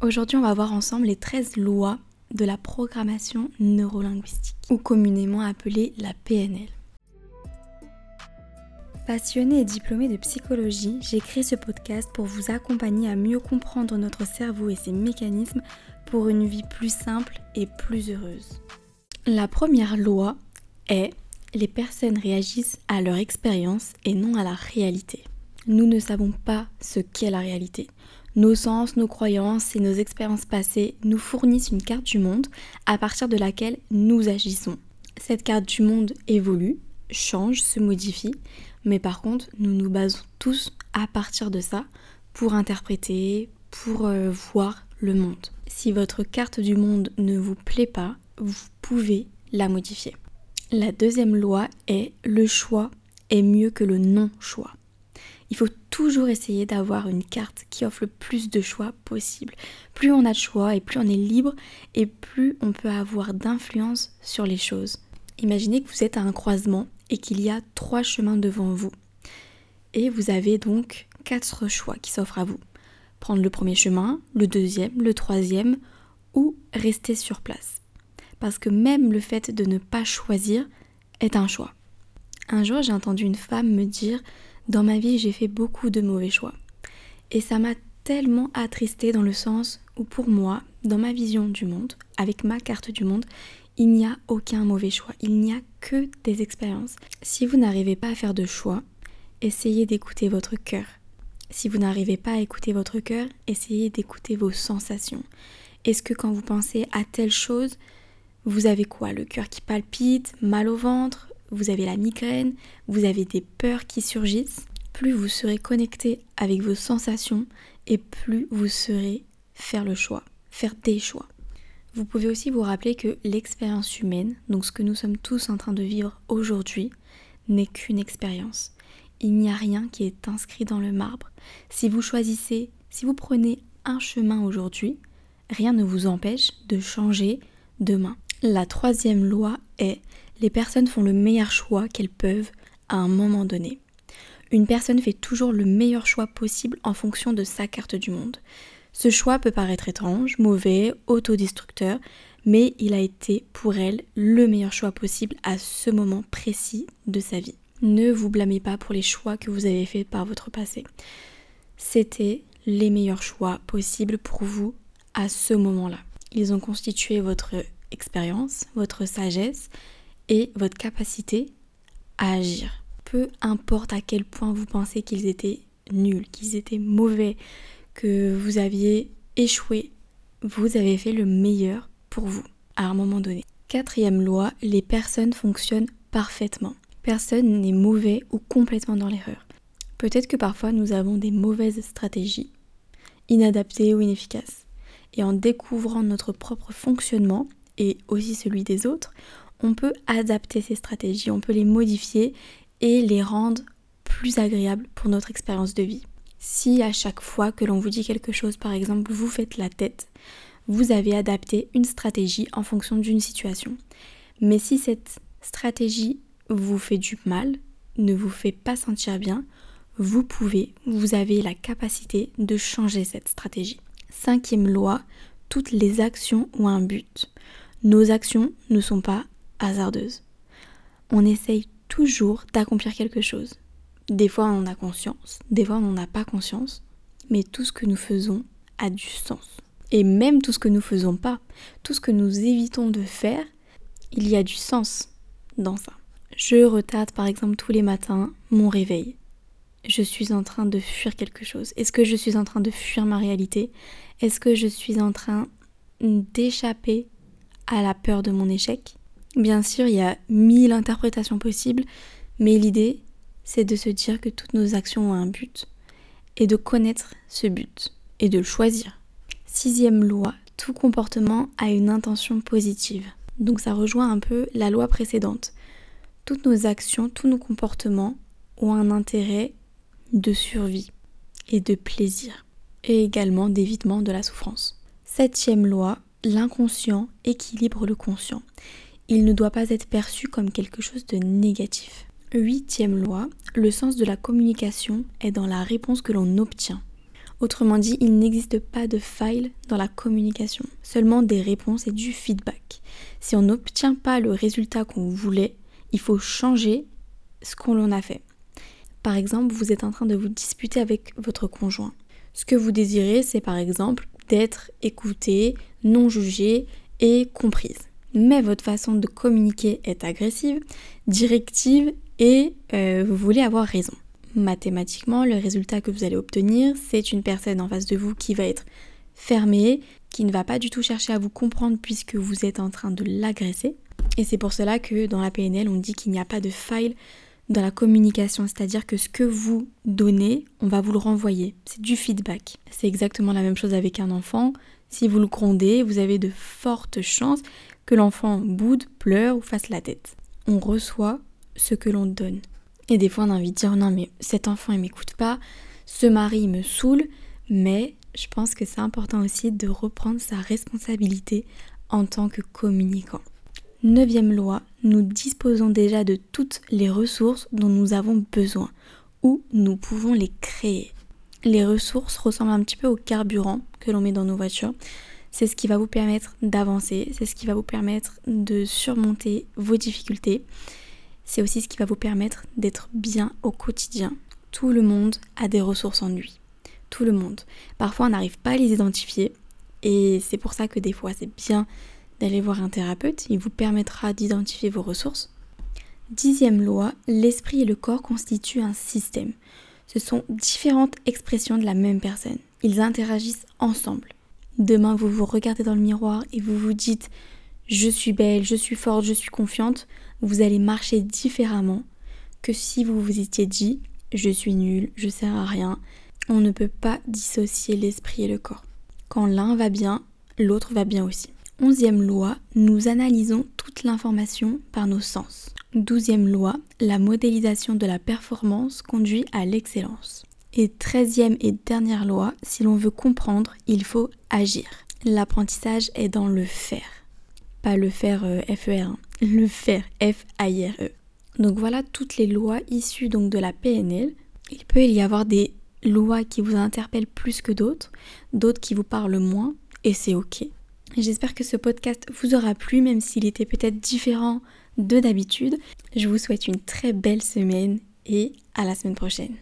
Aujourd'hui, on va voir ensemble les 13 lois de la programmation neurolinguistique, ou communément appelée la PNL. Passionnée et diplômée de psychologie, j'ai ce podcast pour vous accompagner à mieux comprendre notre cerveau et ses mécanismes pour une vie plus simple et plus heureuse. La première loi est les personnes réagissent à leur expérience et non à la réalité. Nous ne savons pas ce qu'est la réalité. Nos sens, nos croyances et nos expériences passées nous fournissent une carte du monde à partir de laquelle nous agissons. Cette carte du monde évolue, change, se modifie, mais par contre, nous nous basons tous à partir de ça pour interpréter, pour euh, voir le monde. Si votre carte du monde ne vous plaît pas, vous pouvez la modifier. La deuxième loi est le choix est mieux que le non-choix. Il faut toujours essayer d'avoir une carte qui offre le plus de choix possible. Plus on a de choix et plus on est libre et plus on peut avoir d'influence sur les choses. Imaginez que vous êtes à un croisement et qu'il y a trois chemins devant vous. Et vous avez donc quatre choix qui s'offrent à vous. Prendre le premier chemin, le deuxième, le troisième ou rester sur place parce que même le fait de ne pas choisir est un choix. Un jour, j'ai entendu une femme me dire Dans ma vie, j'ai fait beaucoup de mauvais choix. Et ça m'a tellement attristée dans le sens où, pour moi, dans ma vision du monde, avec ma carte du monde, il n'y a aucun mauvais choix. Il n'y a que des expériences. Si vous n'arrivez pas à faire de choix, essayez d'écouter votre cœur. Si vous n'arrivez pas à écouter votre cœur, essayez d'écouter vos sensations. Est-ce que quand vous pensez à telle chose, vous avez quoi? Le cœur qui palpite, mal au ventre, vous avez la migraine, vous avez des peurs qui surgissent. Plus vous serez connecté avec vos sensations et plus vous serez faire le choix, faire des choix. Vous pouvez aussi vous rappeler que l'expérience humaine, donc ce que nous sommes tous en train de vivre aujourd'hui, n'est qu'une expérience. Il n'y a rien qui est inscrit dans le marbre. Si vous choisissez, si vous prenez un chemin aujourd'hui, rien ne vous empêche de changer demain. La troisième loi est les personnes font le meilleur choix qu'elles peuvent à un moment donné. Une personne fait toujours le meilleur choix possible en fonction de sa carte du monde. Ce choix peut paraître étrange, mauvais, autodestructeur, mais il a été pour elle le meilleur choix possible à ce moment précis de sa vie. Ne vous blâmez pas pour les choix que vous avez faits par votre passé. C'était les meilleurs choix possibles pour vous à ce moment-là. Ils ont constitué votre expérience, votre sagesse et votre capacité à agir. Peu importe à quel point vous pensez qu'ils étaient nuls, qu'ils étaient mauvais, que vous aviez échoué, vous avez fait le meilleur pour vous à un moment donné. Quatrième loi, les personnes fonctionnent parfaitement. Personne n'est mauvais ou complètement dans l'erreur. Peut-être que parfois nous avons des mauvaises stratégies, inadaptées ou inefficaces. Et en découvrant notre propre fonctionnement, et aussi celui des autres, on peut adapter ces stratégies, on peut les modifier et les rendre plus agréables pour notre expérience de vie. Si à chaque fois que l'on vous dit quelque chose, par exemple, vous faites la tête, vous avez adapté une stratégie en fonction d'une situation. Mais si cette stratégie vous fait du mal, ne vous fait pas sentir bien, vous pouvez, vous avez la capacité de changer cette stratégie. Cinquième loi, toutes les actions ont un but nos actions ne sont pas hasardeuses. On essaye toujours d'accomplir quelque chose. Des fois on a conscience, des fois on n'en a pas conscience, mais tout ce que nous faisons a du sens. Et même tout ce que nous faisons pas, tout ce que nous évitons de faire, il y a du sens dans ça. Je retarde par exemple tous les matins mon réveil. Je suis en train de fuir quelque chose. Est-ce que je suis en train de fuir ma réalité? Est-ce que je suis en train d'échapper à la peur de mon échec? Bien sûr, il y a mille interprétations possibles, mais l'idée, c'est de se dire que toutes nos actions ont un but et de connaître ce but et de le choisir. Sixième loi, tout comportement a une intention positive. Donc ça rejoint un peu la loi précédente. Toutes nos actions, tous nos comportements ont un intérêt de survie et de plaisir et également d'évitement de la souffrance. Septième loi, l'inconscient équilibre le conscient. Il ne doit pas être perçu comme quelque chose de négatif. Huitième loi, le sens de la communication est dans la réponse que l'on obtient. Autrement dit, il n'existe pas de faille dans la communication, seulement des réponses et du feedback. Si on n'obtient pas le résultat qu'on voulait, il faut changer ce qu'on a fait. Par exemple, vous êtes en train de vous disputer avec votre conjoint. Ce que vous désirez, c'est par exemple d'être écouté, non jugé et comprise. Mais votre façon de communiquer est agressive, directive et euh, vous voulez avoir raison. Mathématiquement, le résultat que vous allez obtenir, c'est une personne en face de vous qui va être fermée, qui ne va pas du tout chercher à vous comprendre puisque vous êtes en train de l'agresser. Et c'est pour cela que dans la PNL, on dit qu'il n'y a pas de faille dans la communication, c'est-à-dire que ce que vous donnez, on va vous le renvoyer. C'est du feedback. C'est exactement la même chose avec un enfant. Si vous le grondez, vous avez de fortes chances que l'enfant boude, pleure ou fasse la tête. On reçoit ce que l'on donne. Et des fois on a envie de dire non mais cet enfant il m'écoute pas, ce mari me saoule, mais je pense que c'est important aussi de reprendre sa responsabilité en tant que communicant. Neuvième loi, nous disposons déjà de toutes les ressources dont nous avons besoin ou nous pouvons les créer. Les ressources ressemblent un petit peu au carburant que l'on met dans nos voitures. C'est ce qui va vous permettre d'avancer, c'est ce qui va vous permettre de surmonter vos difficultés. C'est aussi ce qui va vous permettre d'être bien au quotidien. Tout le monde a des ressources en lui. Tout le monde. Parfois on n'arrive pas à les identifier et c'est pour ça que des fois c'est bien d'aller voir un thérapeute, il vous permettra d'identifier vos ressources. Dixième loi, l'esprit et le corps constituent un système. Ce sont différentes expressions de la même personne. Ils interagissent ensemble. Demain, vous vous regardez dans le miroir et vous vous dites je suis belle, je suis forte, je suis confiante, vous allez marcher différemment que si vous vous étiez dit je suis nulle, je sers à rien. On ne peut pas dissocier l'esprit et le corps. Quand l'un va bien, l'autre va bien aussi. Onzième loi, nous analysons toute l'information par nos sens. Douzième loi, la modélisation de la performance conduit à l'excellence. Et treizième et dernière loi, si l'on veut comprendre, il faut agir. L'apprentissage est dans le faire. Pas le faire euh, FER, hein. le faire F-A-I-R-E. Donc voilà toutes les lois issues donc de la PNL. Il peut y avoir des lois qui vous interpellent plus que d'autres, d'autres qui vous parlent moins, et c'est ok. J'espère que ce podcast vous aura plu, même s'il était peut-être différent de d'habitude. Je vous souhaite une très belle semaine et à la semaine prochaine.